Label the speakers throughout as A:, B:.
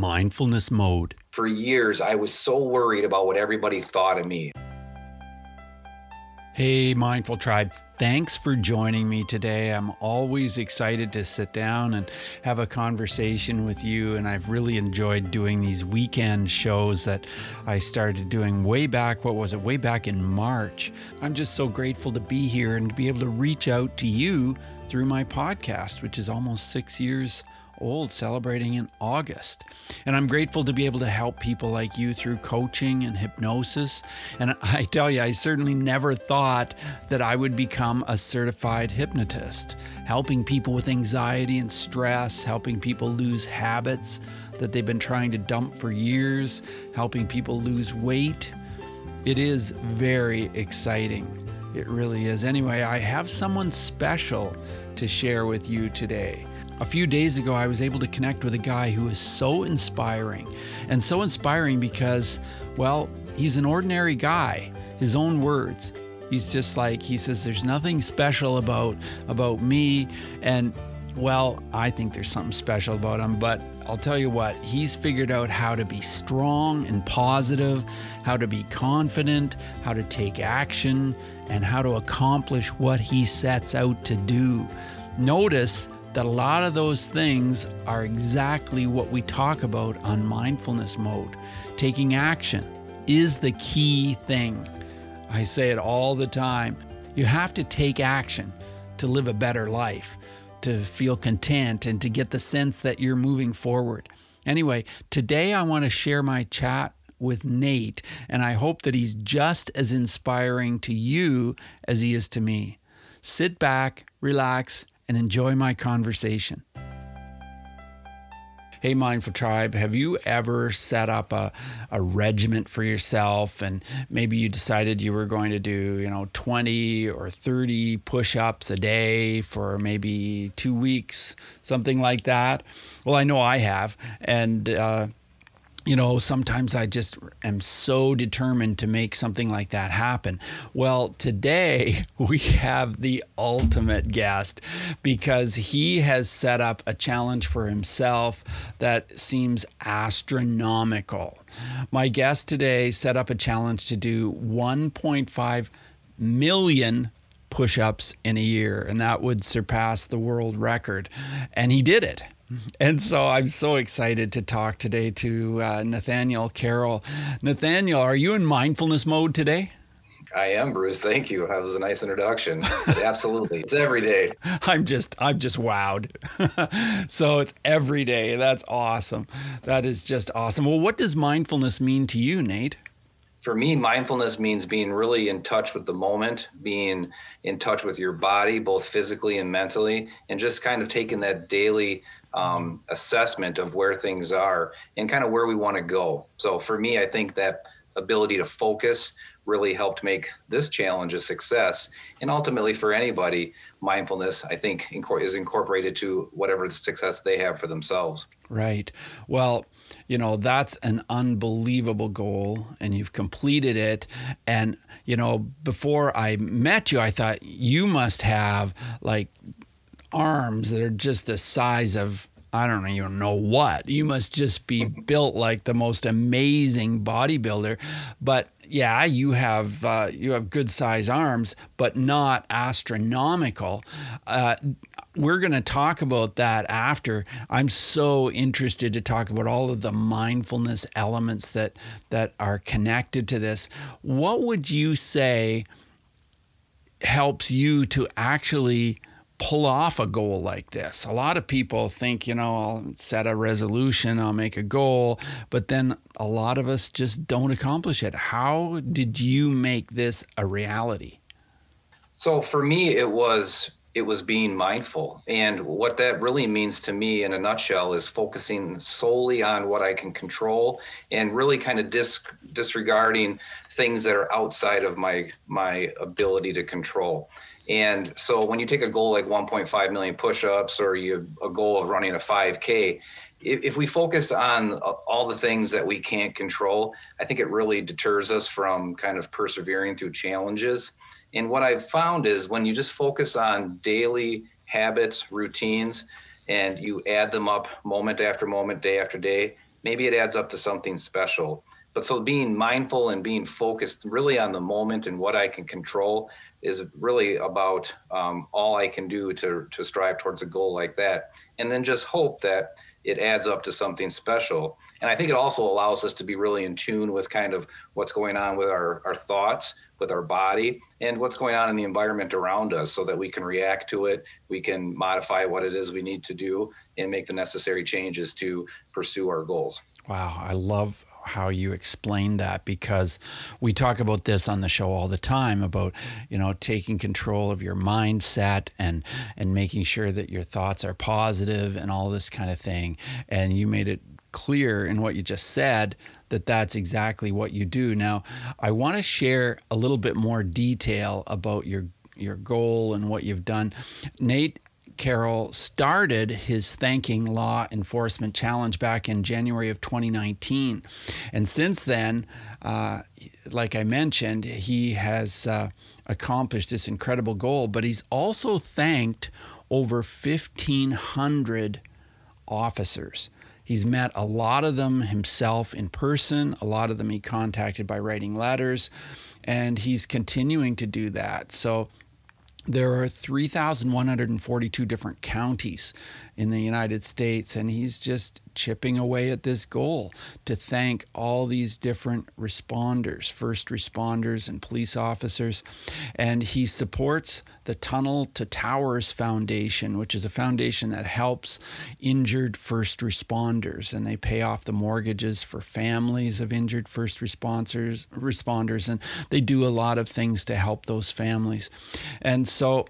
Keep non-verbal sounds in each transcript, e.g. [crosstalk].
A: mindfulness mode.
B: For years, I was so worried about what everybody thought of me.
A: Hey, Mindful Tribe. Thanks for joining me today. I'm always excited to sit down and have a conversation with you. And I've really enjoyed doing these weekend shows that I started doing way back, what was it, way back in March. I'm just so grateful to be here and to be able to reach out to you through my podcast, which is almost six years old, celebrating in August. And I'm grateful to be able to help people like you through coaching and hypnosis. And [laughs] I tell you, I certainly never thought that I would become a certified hypnotist, helping people with anxiety and stress, helping people lose habits that they've been trying to dump for years, helping people lose weight. It is very exciting. It really is. Anyway, I have someone special to share with you today. A few days ago, I was able to connect with a guy who is so inspiring. And so inspiring because, well, he's an ordinary guy. His own words. He's just like, he says, there's nothing special about, about me. And, well, I think there's something special about him, but I'll tell you what, he's figured out how to be strong and positive, how to be confident, how to take action, and how to accomplish what he sets out to do. Notice that a lot of those things are exactly what we talk about on mindfulness mode. Taking action is the key thing. I say it all the time. You have to take action to live a better life, to feel content, and to get the sense that you're moving forward. Anyway, today I want to share my chat with Nate, and I hope that he's just as inspiring to you as he is to me. Sit back, relax, and enjoy my conversation. Hey, Mindful Tribe, have you ever set up a, a regiment for yourself and maybe you decided you were going to do, you know, 20 or 30 push ups a day for maybe two weeks, something like that? Well, I know I have. And, uh, you know, sometimes I just am so determined to make something like that happen. Well, today [laughs] we have the ultimate guest because he has set up a challenge for himself that seems astronomical. My guest today set up a challenge to do 1.5 million push ups in a year, and that would surpass the world record. And he did it. [laughs] And so I'm so excited to talk today to uh, Nathaniel Carroll. Nathaniel, are you in mindfulness mode today?
B: I am, Bruce. Thank you. That was a nice introduction. Absolutely. It's every day. [laughs]
A: I'm just I'm just wowed. [laughs] so it's every day. That's awesome. That is just awesome. Well, what does mindfulness mean to you, Nate?
B: For me, mindfulness means being really in touch with the moment, being in touch with your body, both physically and mentally, and just kind of taking that daily um, assessment of where things are and kind of where we want to go. So for me, I think that ability to focus really helped make this challenge a success. And ultimately, for anybody, mindfulness, I think, is incorporated to whatever the success they have for themselves.
A: Right. Well, you know, that's an unbelievable goal, and you've completed it. And, you know, before I met you, I thought you must have like arms that are just the size of I don't even know what. You must just be built like the most amazing bodybuilder. But yeah, you have uh, you have good size arms, but not astronomical. Uh, we're going to talk about that after. I'm so interested to talk about all of the mindfulness elements that that are connected to this. What would you say helps you to actually pull off a goal like this. A lot of people think, you know, I'll set a resolution, I'll make a goal, but then a lot of us just don't accomplish it. How did you make this a reality?
B: So for me it was it was being mindful. And what that really means to me in a nutshell is focusing solely on what I can control and really kind of dis- disregarding things that are outside of my my ability to control. And so when you take a goal like 1.5 million push-ups or you a goal of running a 5K, if, if we focus on all the things that we can't control, I think it really deters us from kind of persevering through challenges. And what I've found is when you just focus on daily habits, routines, and you add them up moment after moment, day after day, maybe it adds up to something special. But so being mindful and being focused really on the moment and what I can control is really about um, all I can do to to strive towards a goal like that, and then just hope that it adds up to something special. And I think it also allows us to be really in tune with kind of what's going on with our, our thoughts, with our body, and what's going on in the environment around us so that we can react to it. We can modify what it is we need to do and make the necessary changes to pursue our goals.
A: Wow, I love how you explain that because we talk about this on the show all the time about you know taking control of your mindset and and making sure that your thoughts are positive and all this kind of thing. And you made it clear in what you just said that that's exactly what you do. Now i want to share a little bit more detail about your your goal and what you've done. Nate Carroll started his Thanking Law Enforcement Challenge back in January of 2019. And since then, uh, like I mentioned, he has uh, accomplished this incredible goal, but he's also thanked over 1,500 officers. He's met a lot of them himself in person, a lot of them he contacted by writing letters, and he's continuing to do that. So there are 3,142 different counties in the United States, and he's just chipping away at this goal to thank all these different responders, first responders, and police officers. And he supports the Tunnel to Towers Foundation, which is a foundation that helps injured first responders, and they pay off the mortgages for families of injured first responders. Responders, and they do a lot of things to help those families. And so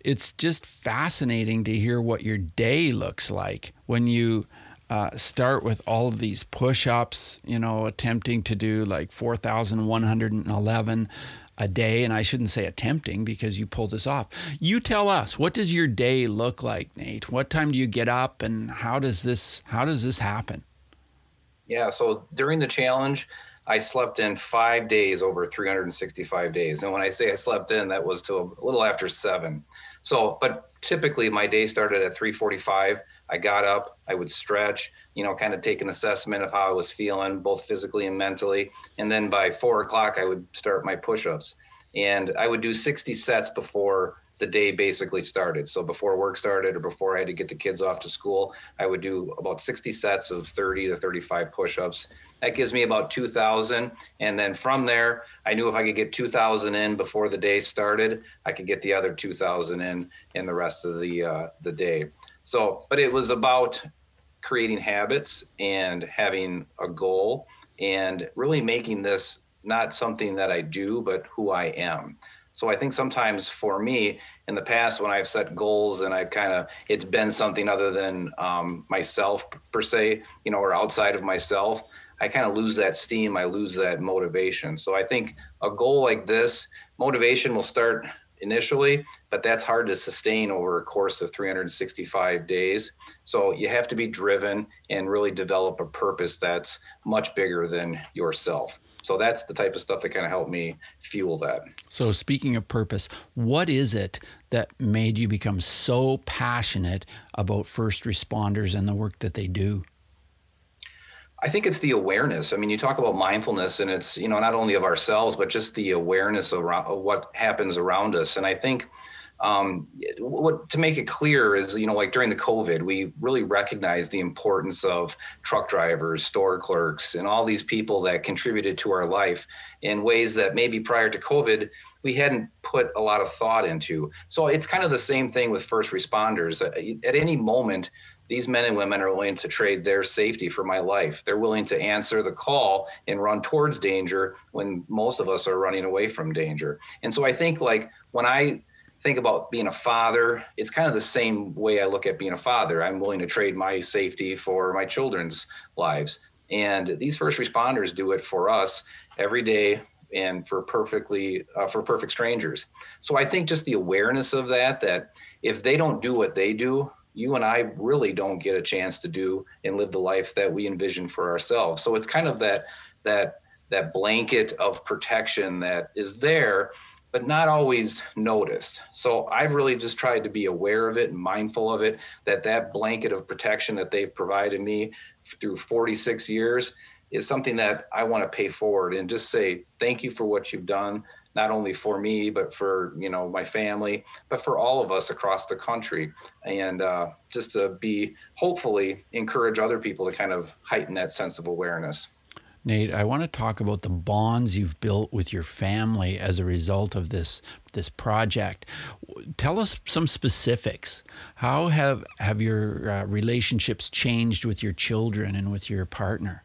A: it's just fascinating to hear what your day looks like when you uh, start with all of these push ups, you know, attempting to do like 4,111 a day. And I shouldn't say attempting because you pull this off. You tell us, what does your day look like, Nate? What time do you get up and how does this, how does this happen?
B: Yeah. So during the challenge, I slept in five days over 365 days. And when I say I slept in, that was till a little after seven. So, but typically my day started at 345. I got up, I would stretch, you know, kind of take an assessment of how I was feeling, both physically and mentally. And then by four o'clock, I would start my push ups. And I would do 60 sets before the day basically started. So before work started or before I had to get the kids off to school, I would do about 60 sets of 30 to 35 push ups. That gives me about 2,000. And then from there, I knew if I could get 2,000 in before the day started, I could get the other 2,000 in in the rest of the uh, the day. So, but it was about creating habits and having a goal and really making this not something that I do, but who I am. So I think sometimes for me in the past, when I've set goals and I've kind of, it's been something other than um, myself per se, you know, or outside of myself, I kind of lose that steam. I lose that motivation. So I think a goal like this, motivation will start initially, but that's hard to sustain over a course of 365 days. So you have to be driven and really develop a purpose that's much bigger than yourself. So that's the type of stuff that kind of helped me fuel that.
A: So, speaking of purpose, what is it that made you become so passionate about first responders and the work that they do?
B: I think it's the awareness. I mean, you talk about mindfulness, and it's you know not only of ourselves, but just the awareness around of what happens around us. And I think um, what to make it clear is you know like during the COVID, we really recognized the importance of truck drivers, store clerks, and all these people that contributed to our life in ways that maybe prior to COVID we hadn't put a lot of thought into. So it's kind of the same thing with first responders. At any moment, these men and women are willing to trade their safety for my life. They're willing to answer the call and run towards danger when most of us are running away from danger. And so I think like when I think about being a father, it's kind of the same way I look at being a father. I'm willing to trade my safety for my children's lives. And these first responders do it for us every day and for perfectly uh, for perfect strangers. So I think just the awareness of that that if they don't do what they do, you and I really don't get a chance to do and live the life that we envision for ourselves. So it's kind of that that that blanket of protection that is there but not always noticed. So I've really just tried to be aware of it and mindful of it that that blanket of protection that they've provided me through 46 years is something that I want to pay forward and just say thank you for what you've done not only for me but for you know my family but for all of us across the country and uh, just to be hopefully encourage other people to kind of heighten that sense of awareness
A: Nate, I want to talk about the bonds you've built with your family as a result of this this project. Tell us some specifics. How have have your uh, relationships changed with your children and with your partner?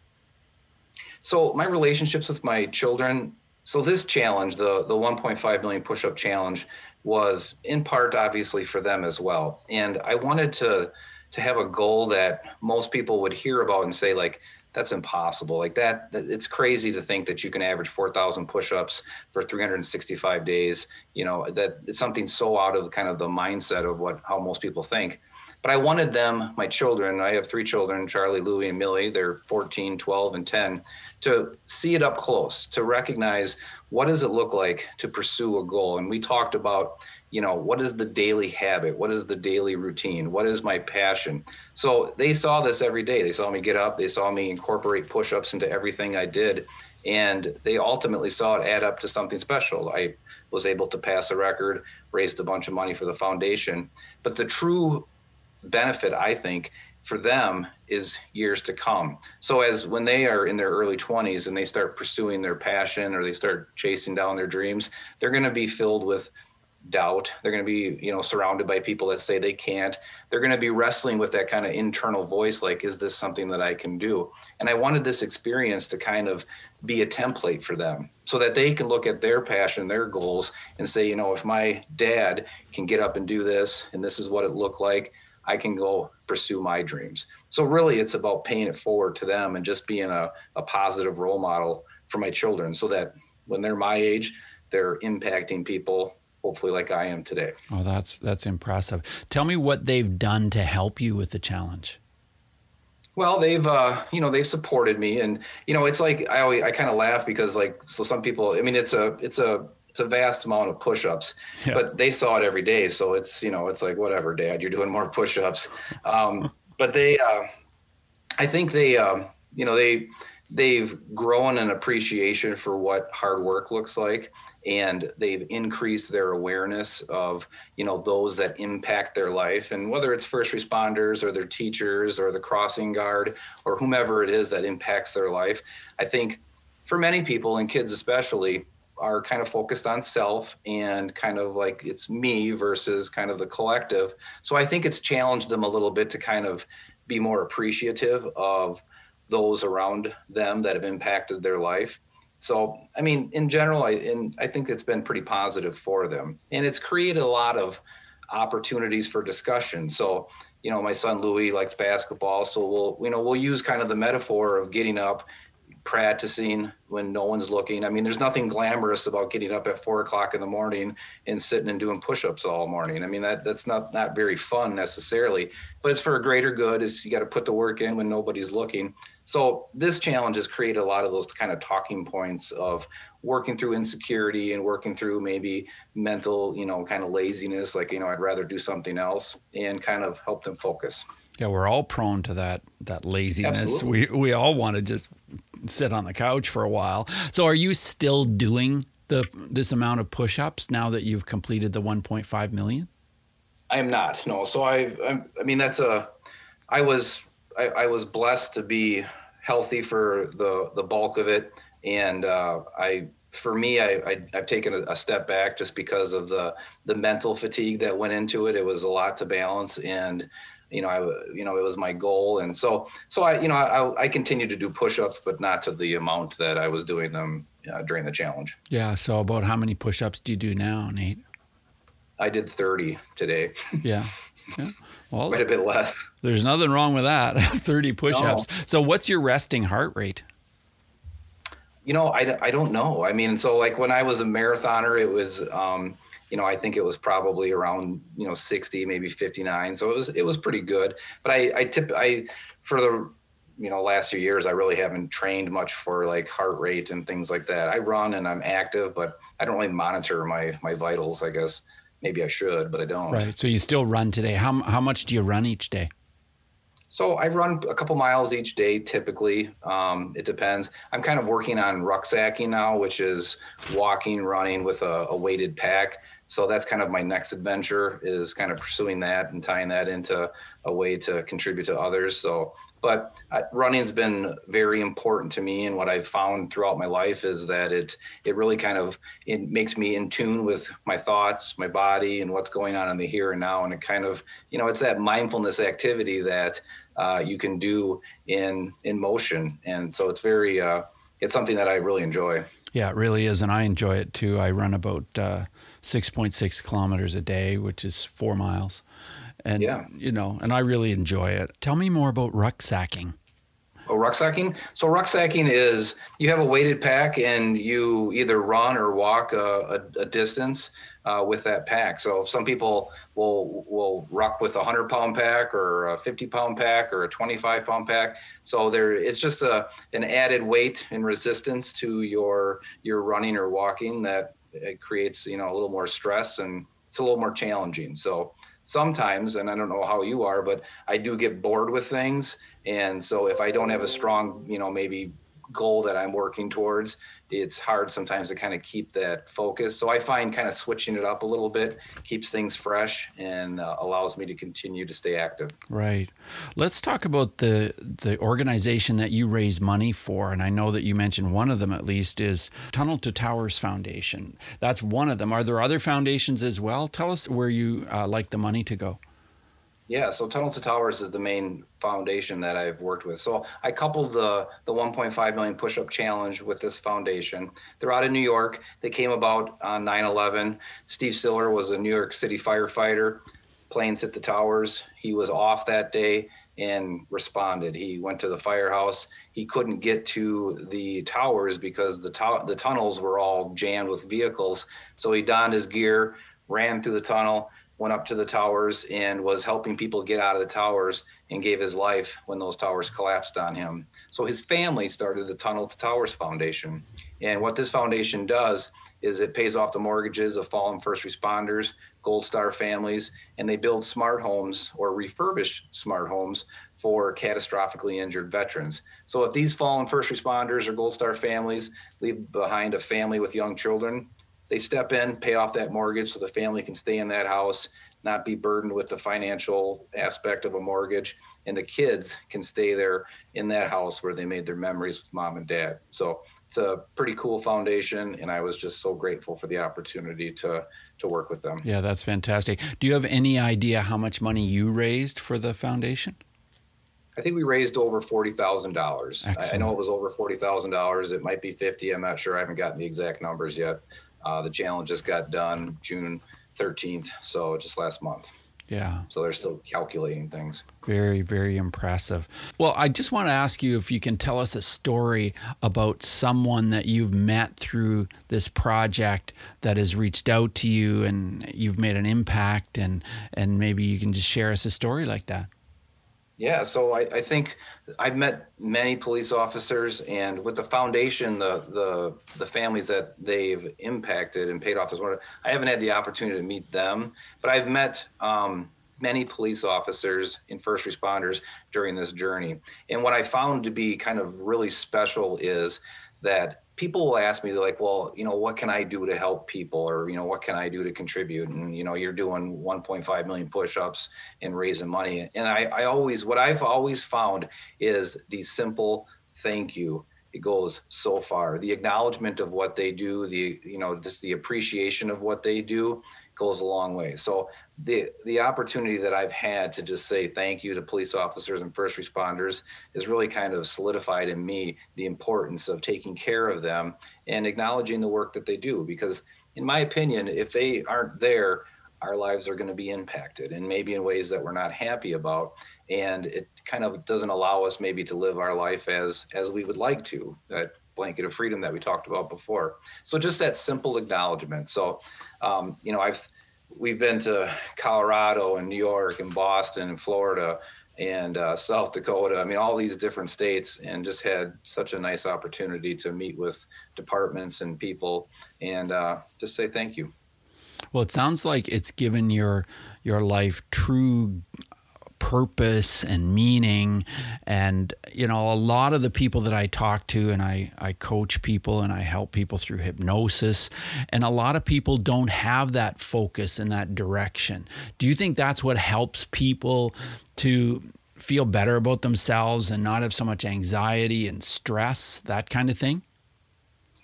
B: So my relationships with my children. So this challenge, the the 1.5 million push-up challenge, was in part obviously for them as well. And I wanted to to have a goal that most people would hear about and say like that's impossible. Like that, that, it's crazy to think that you can average 4,000 push-ups for 365 days. You know, that it's something so out of kind of the mindset of what how most people think. But I wanted them, my children, I have three children, Charlie, Louie, and Millie. They're 14, 12, and 10, to see it up close, to recognize what does it look like to pursue a goal. And we talked about you know what is the daily habit? What is the daily routine? What is my passion? So they saw this every day. They saw me get up. They saw me incorporate push-ups into everything i did. And they ultimately saw it add up to something special. I was able to pass a record raised a bunch of money for the foundation. But the true benefit i think for them is years to come. So as when they are in their early 20s and they start pursuing their passion or they start chasing down their dreams, they're going to be filled with doubt. They're going to be, you know, surrounded by people that say they can't. They're going to be wrestling with that kind of internal voice like is this something that I can do? And I wanted this experience to kind of be a template for them so that they can look at their passion, their goals and say, you know, if my dad can get up and do this and this is what it looked like, I can go pursue my dreams. So really it's about paying it forward to them and just being a, a positive role model for my children so that when they're my age, they're impacting people hopefully like I am today.
A: Oh, that's that's impressive. Tell me what they've done to help you with the challenge.
B: Well, they've uh, you know they've supported me, and you know it's like I always I kind of laugh because like so some people I mean it's a it's a it's a vast amount of push-ups, yeah. but they saw it every day, so it's you know it's like whatever, Dad, you're doing more push-ups. Um, [laughs] but they, uh, I think they um, you know they they've grown an appreciation for what hard work looks like and they've increased their awareness of you know those that impact their life and whether it's first responders or their teachers or the crossing guard or whomever it is that impacts their life i think for many people and kids especially are kind of focused on self and kind of like it's me versus kind of the collective. So i think it's challenged them a little bit to kind of be more appreciative of those around them that have impacted their life. So, I mean, in general, I and I think it's been pretty positive for them, and it's created a lot of opportunities for discussion. So, you know, my son Louie likes basketball, so we'll you know we'll use kind of the metaphor of getting up, practicing when no one's looking. I mean, there's nothing glamorous about getting up at four o'clock in the morning and sitting and doing push-ups all morning. I mean, that that's not not very fun necessarily, but it's for a greater good. Is you got to put the work in when nobody's looking. So this challenge has created a lot of those kind of talking points of working through insecurity and working through maybe mental, you know, kind of laziness, like, you know, I'd rather do something else and kind of help them focus.
A: Yeah, we're all prone to that that laziness. Absolutely. We we all want to just sit on the couch for a while. So are you still doing the this amount of push-ups now that you've completed the 1.5 million?
B: I am not. No. So I I mean that's a I was I, I, was blessed to be healthy for the the bulk of it, and uh, I for me I, I have taken a, a, step back just because of the the mental fatigue that went into it. It was a lot to balance, and you know I you know it was my goal, and so so I you know I, I continue to do push-ups, but not to the amount that I was doing them uh, during the challenge.
A: Yeah. So about how many push-ups do you do now, Nate?
B: I did 30 today. [laughs]
A: yeah. Yeah.
B: Well, quite a bit less.
A: There's nothing wrong with that. [laughs] 30 push-ups. No. So what's your resting heart rate?
B: You know, I, I don't know. I mean, so like when I was a marathoner, it was, um, you know, I think it was probably around, you know, 60, maybe 59. So it was, it was pretty good. But I, I tip, I, for the, you know, last few years, I really haven't trained much for like heart rate and things like that. I run and I'm active, but I don't really monitor my, my vitals, I guess maybe I should, but I don't.
A: Right. So you still run today. How how much do you run each day?
B: So I run a couple miles each day typically. Um, it depends. I'm kind of working on rucksacking now, which is walking, running with a, a, weighted pack. So that's kind of my next adventure is kind of pursuing that and tying that into a way to contribute to others. So but uh, running's been very important to me and what i've found throughout my life is that it it really kind of it makes me in tune with my thoughts my body and what's going on in the here and now. And it kind of you know it's that mindfulness activity that uh, you can do in in motion. And so it's very uh, it's something that i really enjoy.
A: Yeah it really is and i enjoy it too. I run about 6.6 uh, kilometers a day which is four miles and yeah. you know, and I really enjoy it. Tell me more about rucksacking.
B: Oh, rucksacking. So rucksacking is you have a weighted pack and you either run or walk a, a, a distance uh, with that pack. So some people will will ruck with a hundred pound pack or a fifty pound pack or a twenty five pound pack. So there, it's just a an added weight and resistance to your your running or walking that it creates you know a little more stress and it's a little more challenging. So sometimes, and I don't know how you are, but I do get bored with things. And so if I don't have a strong, you know, maybe goal that I'm working towards, it's hard sometimes to kind of keep that focus. So I find kind of switching it up a little bit keeps things fresh and uh, allows me to continue to stay active.
A: Right. Let's talk about the the organization that you raise money for, and I know that you mentioned one of them at least is Tunnel to Towers Foundation. That's one of them. Are there other foundations as well? Tell us where you uh, like the money to go.
B: Yeah, so Tunnel to Towers is the main foundation that I've worked with. So I coupled the the 1.5 million push-up challenge with this foundation. They're out of New York. They came about on 9/11. Steve Siller was a New York City firefighter. Planes hit the towers. He was off that day and responded. He went to the firehouse. He couldn't get to the towers because the to- the tunnels were all jammed with vehicles. So he donned his gear, ran through the tunnel went up to the towers and was helping people get out of the towers and gave his life when those towers collapsed on him. So his family started the Tunnel to Towers Foundation. And what this foundation does is it pays off the mortgages of fallen first responders, Gold Star families, and they build smart homes or refurbish smart homes for catastrophically injured veterans. So if these fallen first responders or Gold Star families leave behind a family with young children, they step in, pay off that mortgage so the family can stay in that house, not be burdened with the financial aspect of a mortgage, and the kids can stay there in that house where they made their memories with mom and dad. So it's a pretty cool foundation, and I was just so grateful for the opportunity to to work with them.
A: Yeah, that's fantastic. Do you have any idea how much money you raised for the foundation?
B: I think we raised over forty thousand dollars. I know it was over forty thousand dollars. It might be fifty. I'm not sure. I haven't gotten the exact numbers yet. Uh, the challenge just got done June 13th, so just last month.
A: Yeah.
B: So they're still calculating things.
A: Very, very impressive. Well, I just want to ask you if you can tell us a story about someone that you've met through this project that has reached out to you and you've made an impact and and maybe you can just share us a story like that.
B: Yeah, so I, I think I've met many police officers, and with the foundation, the the the families that they've impacted and paid off as well. I haven't had the opportunity to meet them, but I've met um, many police officers and first responders during this journey. And what I found to be kind of really special is that people will ask me they're like well you know what can i do to help people? Or you know what can i do to contribute? And you know you're doing 1.5 million push-ups and raising money. And i, I always what i've always found is the simple thank you it goes so far. The acknowledgement of what they do the you know just the appreciation of what they do goes a long way. So the the opportunity that I've had to just say thank you to police officers and first responders is really kind of solidified in me the importance of taking care of them and acknowledging the work that they do. Because in my opinion if they aren't there our lives are going to be impacted and maybe in ways that we're not happy about. And it kind of doesn't allow us maybe to live our life as as we would like to that blanket of freedom that we talked about before. So just that simple acknowledgement. So um, you know i've we've been to Colorado and New York and Boston and Florida and uh, South Dakota. I mean, all these different states, and just had such a nice opportunity to meet with departments and people, and uh, just say thank you.
A: Well, it sounds like it's given your your life true purpose and meaning. And, you know, a lot of the people that I talk to, and I, I coach people and I help people through hypnosis, and a lot of people don't have that focus in that direction. Do you think that's what helps people to feel better about themselves and not have so much anxiety and stress, that kind of thing?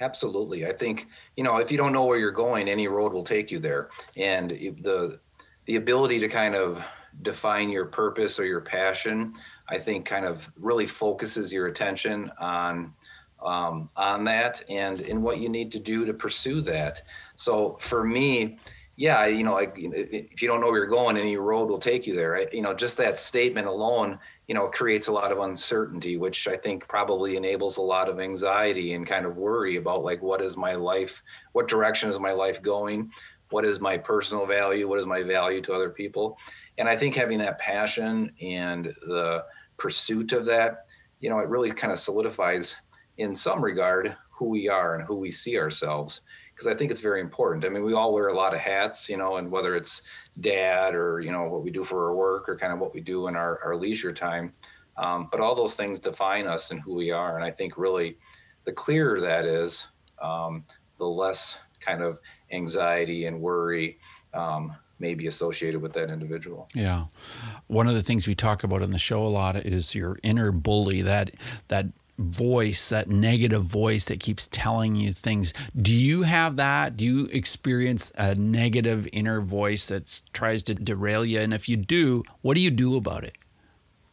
B: Absolutely. I think, you know, if you don't know where you're going, any road will take you there. And the the ability to kind of define your purpose or your passion, I think kind of really focuses your attention on um, on that and in what you need to do to pursue that. So for me, yeah, you know, like if you don't know where you're going, any road will take you there. You know, just that statement alone, you know, creates a lot of uncertainty, which I think probably enables a lot of anxiety and kind of worry about like, what is my life? What direction is my life going? What is my personal value? What is my value to other people? And I think having that passion and the pursuit of that, you know, it really kind of solidifies in some regard who we are and who we see ourselves because I think it's very important. I mean, we all wear a lot of hats, you know, and whether it's dad or, you know, what we do for our work or kind of what we do in our, our leisure time. Um, but all those things define us and who we are. And I think really the clearer that is, um, the less kind of anxiety and worry um, may be associated with that individual.
A: Yeah. One of the things we talk about in the show a lot is your inner bully, that that voice, that negative voice that keeps telling you things. Do you have that? Do you experience a negative inner voice that tries to derail you? And if you do, what do you do about it?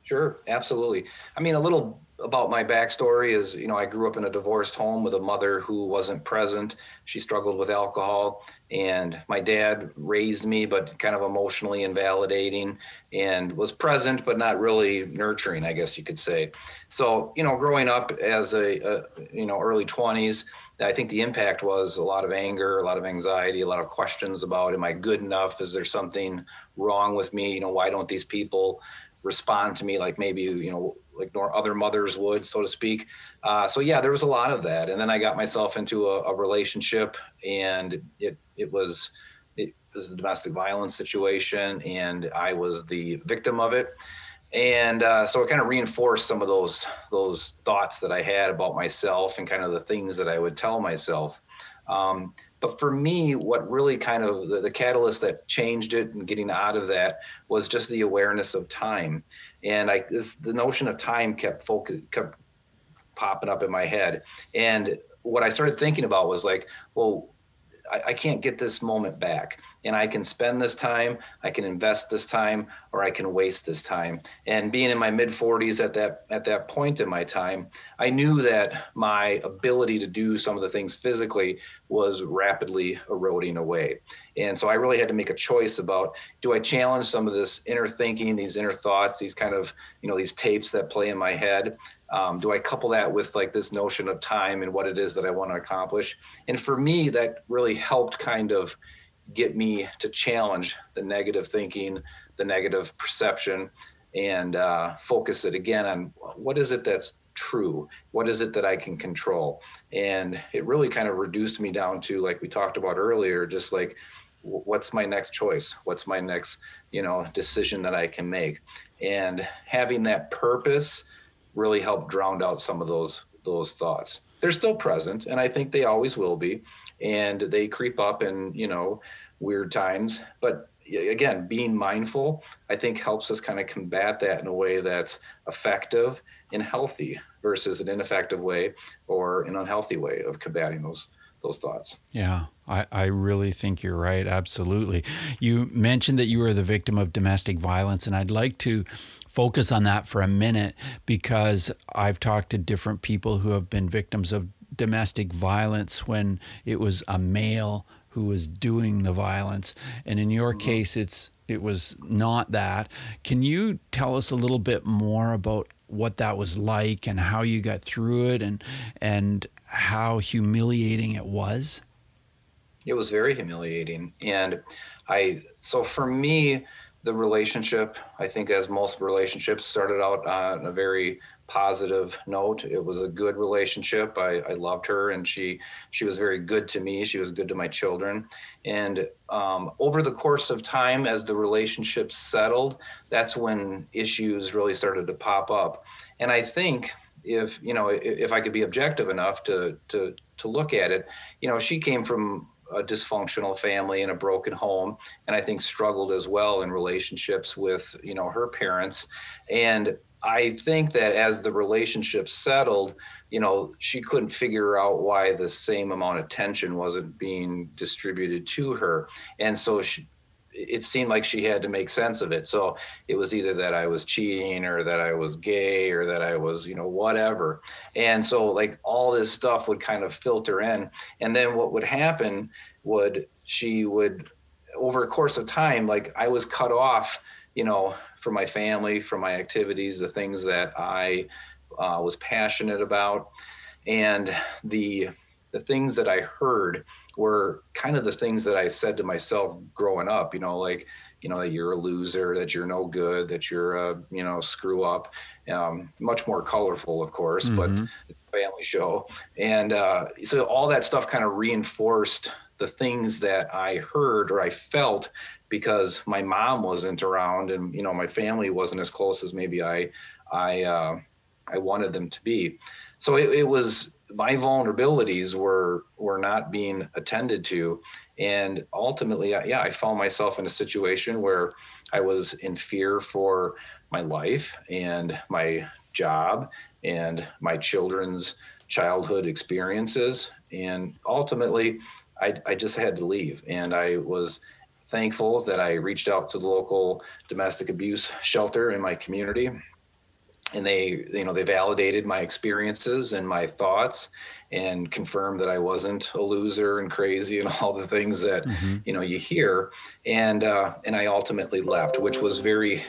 B: Sure, absolutely. I mean, a little about my backstory is, you know, I grew up in a divorced home with a mother who wasn't present. She struggled with alcohol, and my dad raised me, but kind of emotionally invalidating, and was present, but not really nurturing, I guess you could say. So, you know, growing up as a, a you know, early 20s, I think the impact was a lot of anger, a lot of anxiety, a lot of questions about, am I good enough? Is there something wrong with me? You know, why don't these people respond to me like maybe, you know, like nor other mothers would, so to speak. Uh, so yeah, there was a lot of that, and then I got myself into a, a relationship, and it it was it was a domestic violence situation, and I was the victim of it, and uh, so it kind of reinforced some of those those thoughts that I had about myself and kind of the things that I would tell myself. Um, but for me, what really kind of the, the, catalyst that changed it and getting out of that was just the awareness of time and I this, the notion of time kept focus kept popping up in my head. And what I started thinking about was like, well, I, I, can't get this moment back. And I can spend this time, I can invest this time, or I can waste this time. And being in my mid 40s at that at that point in my time, I knew that my ability to do some of the things physically was rapidly eroding away. And so I really had to make a choice about do I challenge some of this inner thinking, these inner thoughts, these kind of, you know, these tapes that play in my head? Um, do I couple that with like this notion of time and what it is that I want to accomplish? And for me, that really helped kind of get me to challenge the negative thinking, the negative perception, and uh, focus it again on what is it that's true? What is it that I can control? And it really kind of reduced me down to, like we talked about earlier, just like what's my next choice what's my next you know decision that i can make and having that purpose really helped drown out some of those those thoughts they're still present and i think they always will be and they creep up in you know weird times but again being mindful i think helps us kind of combat that in a way that's effective and healthy versus an ineffective way or an unhealthy way of combating those those thoughts.
A: Yeah, I, I really think you're right. Absolutely. You mentioned that you were the victim of domestic violence, and I'd like to focus on that for a minute because I've talked to different people who have been victims of domestic violence when it was a male who was doing the violence. And in your mm-hmm. case, it's it was not that. Can you tell us a little bit more about what that was like and how you got through it and and how humiliating it was?
B: It was very humiliating. And I, so for me, the relationship, I think, as most relationships, started out on a very positive note. It was a good relationship. I, I loved her, and she she was very good to me. She was good to my children. And um, over the course of time, as the relationship settled, that's when issues really started to pop up. And I think if you know if, if I could be objective enough to to to look at it, you know, she came from a dysfunctional family and a broken home and i think struggled as well in relationships with you know her parents and I think that as the relationship settled, you know, she couldn't figure out why the same amount of tension wasn't being distributed to her. And so she, it seemed like she had to make sense of it. So it was either that I was cheating or that I was gay or that I was, you know, whatever. And so like all this stuff would kind of filter in. And then what would happen would she would over a course of time, like I was cut off, you know, from my family, from my activities, the things that I uh, was passionate about, and the the things that I heard were kind of the things that I said to myself growing up. You know, like you know that you're a loser, that you're no good, that you're a you know screw up. Um, much more colorful, of course, mm-hmm. but family show, and uh, so all that stuff kind of reinforced the things that I heard or I felt because my mom wasn't around and you know my family wasn't as close as maybe I I uh, I wanted them to be. So it, it was my vulnerabilities were were not being attended to, and ultimately, yeah, I found myself in a situation where I was in fear for my life and my job and my children's childhood experiences, and ultimately, I, I just had to leave, and I was thankful that I reached out to the local domestic abuse shelter in my community and they you know they validated my experiences and my thoughts and confirmed that I wasn't a loser and crazy and [laughs] all the things that mm-hmm. you know you hear and uh, and I ultimately left which was very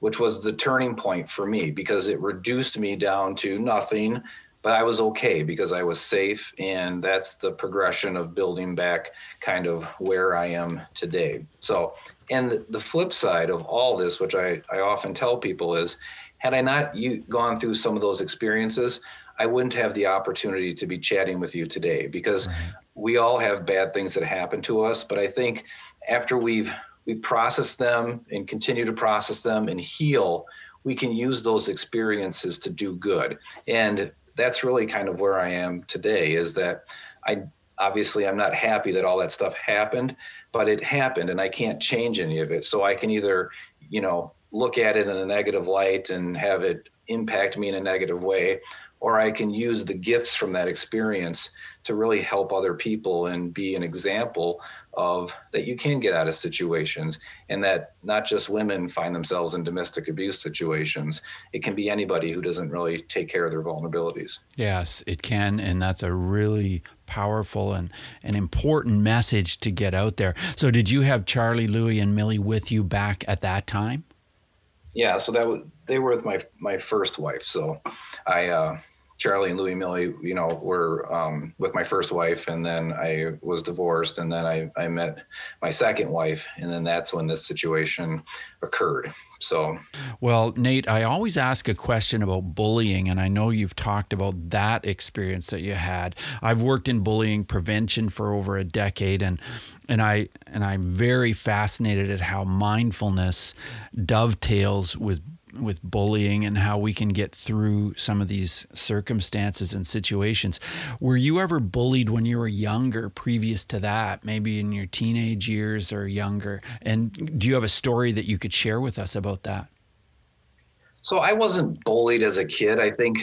B: which was the turning point for me because it reduced me down to nothing but I was okay because I was safe. And that's the progression of building back kind of where I am today. So, and the, flip side of all this, which I, I often tell people is, had I not you, gone through some of those experiences, I wouldn't have the opportunity to be chatting with you today because right. we all have bad things that happen to us. But I think after we've we've processed them and continue to process them and heal, we can use those experiences to do good. And that's really kind of where I am today is that I obviously I'm not happy that all that stuff happened, but it happened and I can't change any of it. So I can either, you know, look at it in a negative light and have it impact me in a negative way, or I can use the gifts from that experience to really help other people and be an example of that you can get out of situations and that not just women find themselves in domestic abuse situations. It can be anybody who doesn't really take care of their vulnerabilities.
A: Yes it can and that's a really powerful and an important message to get out there. So did you have charlie louie and millie with you back at that time?
B: Yeah so that was they were with my my first wife. So i uh Charlie and Louie Millie, you know, were um, with my first wife, and then I was divorced, and then I, I met my second wife, and then that's when this situation occurred. So,
A: well, Nate, I always ask a question about bullying, and I know you've talked about that experience that you had. I've worked in bullying prevention for over a decade, and and I and I'm very fascinated at how mindfulness dovetails with with bullying and how we can get through some of these circumstances and situations. Were you ever bullied when you were younger previous to that, maybe in your teenage years or younger? And do you have a story that you could share with us about that?
B: So I wasn't bullied as a kid. I think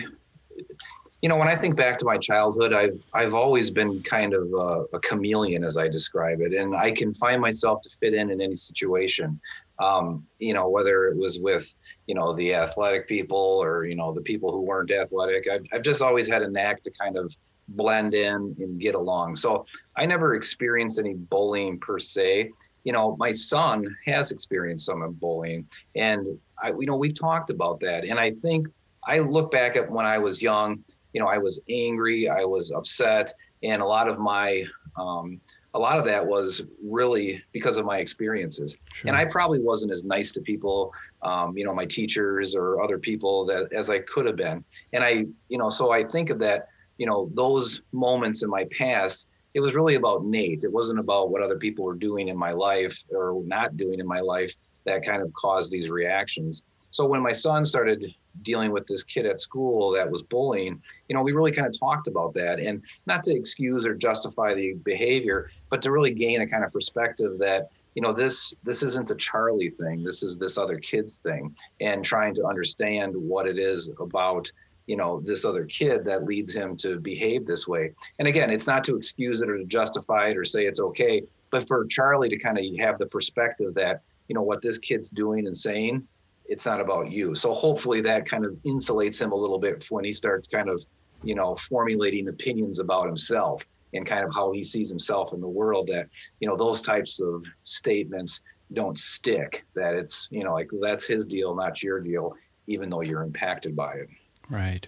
B: you know, when I think back to my childhood, I've I've always been kind of a, a, chameleon, as I describe it, and I can find myself to fit in in any situation. Um, you know, whether it was with you know the athletic people or you know the people who weren't athletic. I've, I've just always had a knack to kind of blend in and get along. So i never experienced any bullying per se. You know my son has experienced some of bullying and i you know we've talked about that. And i think i look back at when i was young you know i was angry i was upset and a lot of my um, a lot of that was really because of my experiences. Sure. And I probably wasn't as nice to people, um, you know, my teachers or other people that as I could have been. And I, you know, so I think of that, you know, those moments in my past, it was really about Nate. It wasn't about what other people were doing in my life or not doing in my life that kind of caused these reactions. So when my son started dealing with this kid at school that was bullying, you know, we really kind of talked about that. And not to excuse or justify the behavior, but to really gain a kind of perspective that, you know, this this isn't a Charlie thing. This is this other kid's thing. And trying to understand what it is about you know this other kid that leads him to behave this way. And again it's not to excuse it or to justify it or say it's okay but for charlie to kind of have the perspective that you know what this kid's doing and saying it's not about you. So hopefully that kind of insulates him a little bit when he starts kind of, you know, formulating opinions about himself and kind of how he sees himself in the world that, you know, those types of statements don't stick, that it's, you know, like that's his deal, not your deal, even though you're impacted by it.
A: Right.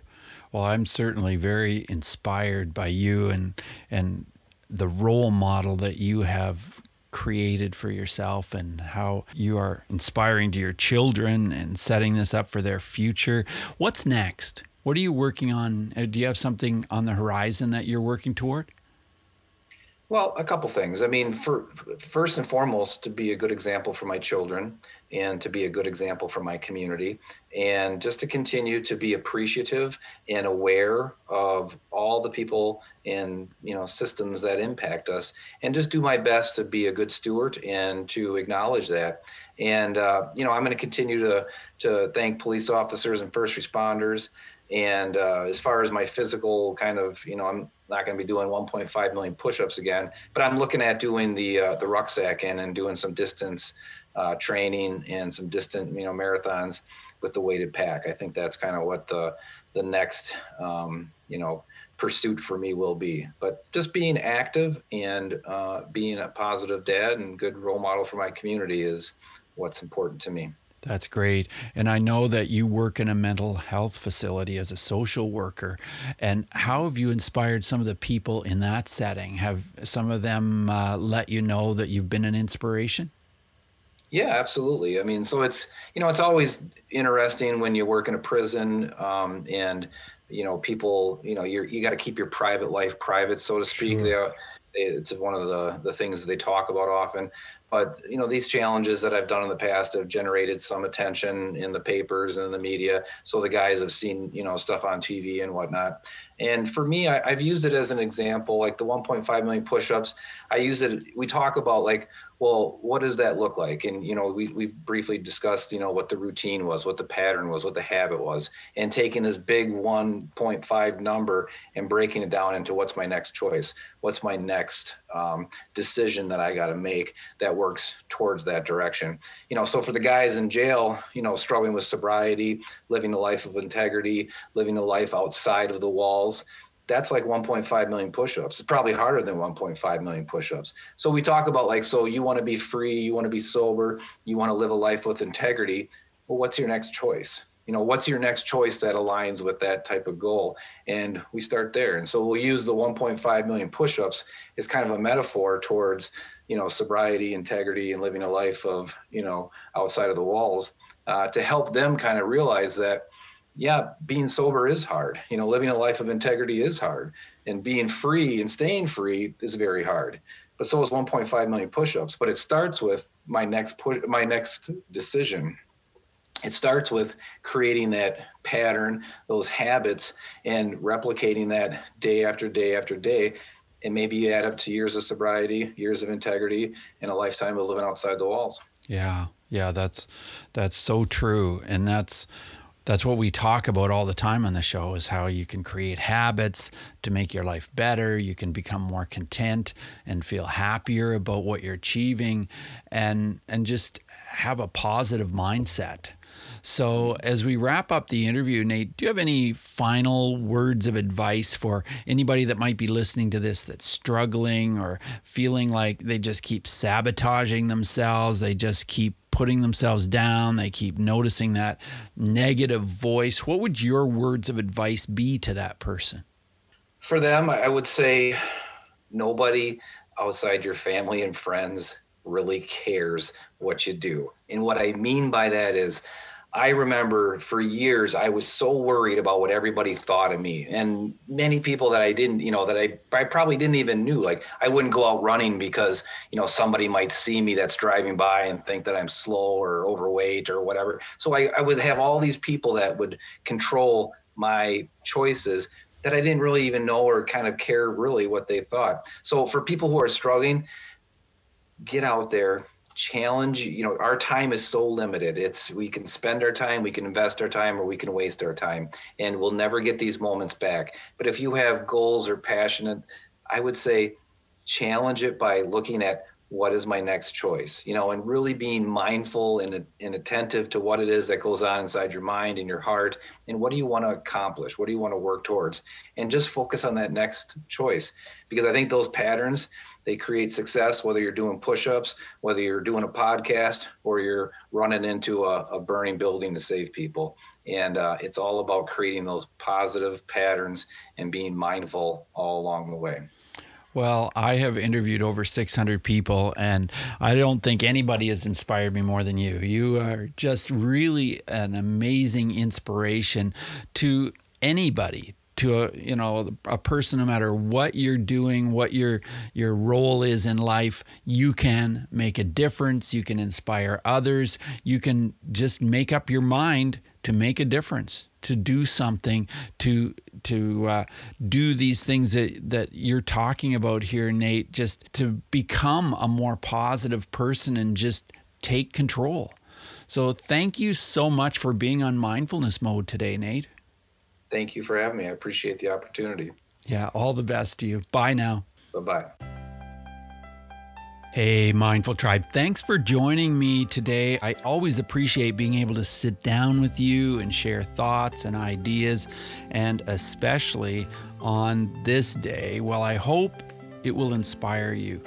A: Well, I'm certainly very inspired by you and and the role model that you have created for yourself and how you are inspiring to your children and setting this up for their future. What's next? What are you working on? Uh, do you have something on the horizon that you're working toward?
B: Well, a couple things. I mean, for first and foremost, to be a good example for my children and to be a good example for my community. And just to continue to be appreciative and aware of all the people and you know systems that impact us and just do my best to be a good steward and to acknowledge that. And uh, you know i'm going to continue to to thank police officers and first responders. And uh, as far as my physical kind of you know i'm not going to be doing 1.5 million push-ups again but i'm looking at doing the uh, the rucksack and, and doing some distance uh, training and some distant, you know, marathons with the weighted pack. I think that's kind of what the the next, um, you know, pursuit for me will be. But just being active and uh, being a positive dad and good role model for my community is what's important to me.
A: That's great. And I know that you work in a mental health facility as a social worker. And how have you inspired some of the people in that setting? Have some of them uh, let you know that you've been an inspiration?
B: Yeah, absolutely. I mean, so it's you know it's always interesting when you work in a prison um, and you know people you know you're you got to keep your private life private, so to speak. Sure. They, it's one of the the things that they talk about often. But you know these challenges that I've done in the past have generated some attention in the papers and in the media. So the guys have seen you know stuff on TV and whatnot. And for me, I, have used it as an example, like the 1.5 million push-ups. I use it. We talk about like well, what does that look like? And, you know, we, we briefly discussed, you know, what the routine was, what the pattern was, what the habit was, and taking this big 1.5 number and breaking it down into what's my next choice? What's my next um, decision that I got to make that works towards that direction? You know, so for the guys in jail, you know, struggling with sobriety, living a life of integrity, living a life outside of the walls, that's like 1.5 million push-ups. It's probably harder than 1.5 million push-ups. So we talk about like, so you want to be free, you want to be sober, you want to live a life with integrity. Well, what's your next choice? You know, what's your next choice that aligns with that type of goal? And we start there. And so we'll use the 1.5 million push-ups as kind of a metaphor towards, you know, sobriety, integrity, and living a life of, you know, outside of the walls uh, to help them kind of realize that yeah, being sober is hard. You know, living a life of integrity is hard, and being free and staying free is very hard. But so is 1.5 million push-ups. But it starts with my next put my next decision. It starts with creating that pattern, those habits, and replicating that day after day after day. And maybe you add up to years of sobriety, years of integrity, and a lifetime of living outside the walls.
A: Yeah, yeah, that's that's so true, and that's that's what we talk about all the time on the show is how you can create habits to make your life better. You can become more content and feel happier about what you're achieving and and just have a positive mindset so, as we wrap up the interview, Nate, do you have any final words of advice for anybody that might be listening to this that's struggling or feeling like they just keep sabotaging themselves? They just keep putting themselves down, they keep noticing that negative voice. What would your words of advice be to that person?
B: For them, I would say nobody outside your family and friends really cares what you do. And what I mean by that is, I remember for years I was so worried about what everybody thought of me, and many people that I didn't, you know, that I I probably didn't even knew. Like I wouldn't go out running because you know somebody might see me that's driving by and think that I'm slow or overweight or whatever. So I, I would have all these people that would control my choices that I didn't really even know or kind of care really what they thought. So for people who are struggling, get out there, challenge you know our time is so limited. It's we can spend our time we can invest our time or we can waste our time and we'll never get these moments back. But if you have goals or passionate i would say challenge it by looking at what is my next choice you know and really being mindful and, and attentive to what it is that goes on inside your mind and your heart and what do you want to accomplish? What do you want to work towards? And just focus on that next choice because i think those patterns they create success whether you're doing push-ups whether you're doing a podcast or you're running into a, a burning building to save people and uh, it's all about creating those positive patterns and being mindful all along the way
A: well, I have interviewed over 600 people, and I don't think anybody has inspired me more than you. You are just really an amazing inspiration to anybody to a you know a person no matter what you're doing what your your role is in life you can make a difference. You can inspire others. You can just make up your mind to make a difference to do something to to uh, do these things that that you're talking about here Nate just to become a more positive person and just take control. So thank you so much for being on mindfulness mode today Nate
B: thank you for having me. I appreciate the opportunity.
A: Yeah, all the best to you. Bye now.
B: Bye bye.
A: Hey, Mindful Tribe, thanks for joining me today. I always appreciate being able to sit down with you and share thoughts and ideas, and especially on this day. Well, I hope it will inspire you.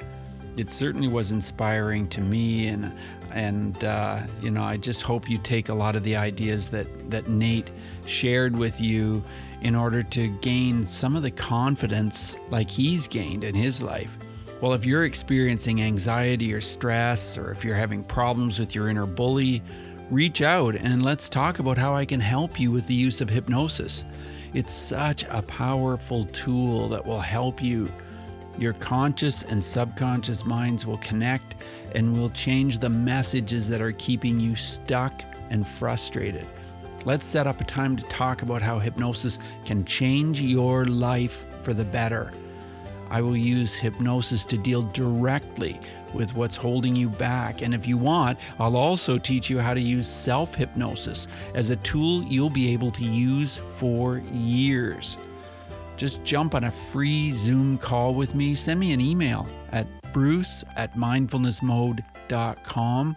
A: It certainly was inspiring to me, and and uh, you know, I just hope you take a lot of the ideas that that Nate shared with you in order to gain some of the confidence like he's gained in his life. Well, if you're experiencing anxiety or stress, or if you're having problems with your inner bully, reach out and let's talk about how I can help you with the use of hypnosis. It's such a powerful tool that will help you. Your conscious and subconscious minds will connect and will change the messages that are keeping you stuck and frustrated. Let's set up a time to talk about how hypnosis can change your life for the better. I will use hypnosis to deal directly with what's holding you back. And if you want, I'll also teach you how to use self hypnosis as a tool you'll be able to use for years. Just jump on a free Zoom call with me. Send me an email at bruce at mindfulnessmode.com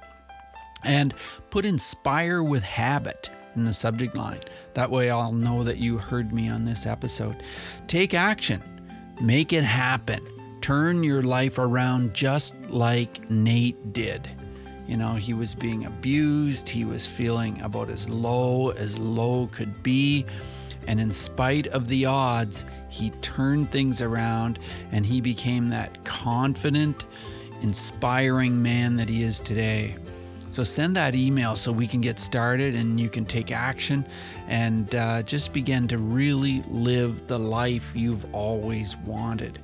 A: and put inspire with habit in the subject line. That way I'll know that you heard me on this episode. Take action, make it happen. Turn your life around just like Nate did. You know, he was being abused, he was feeling about as low as low could be. And in spite of the odds, he turned things around and he became that confident, inspiring man that he is today. So send that email so we can get started and you can take action and uh, just begin to really live the life you've always wanted.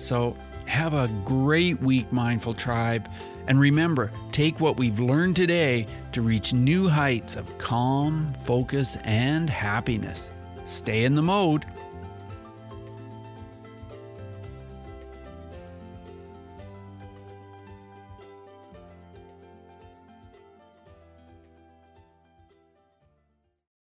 A: So have a great week, Mindful Tribe. And remember, take what we've learned today to reach new heights of calm, focus, and happiness. Stay in the mode.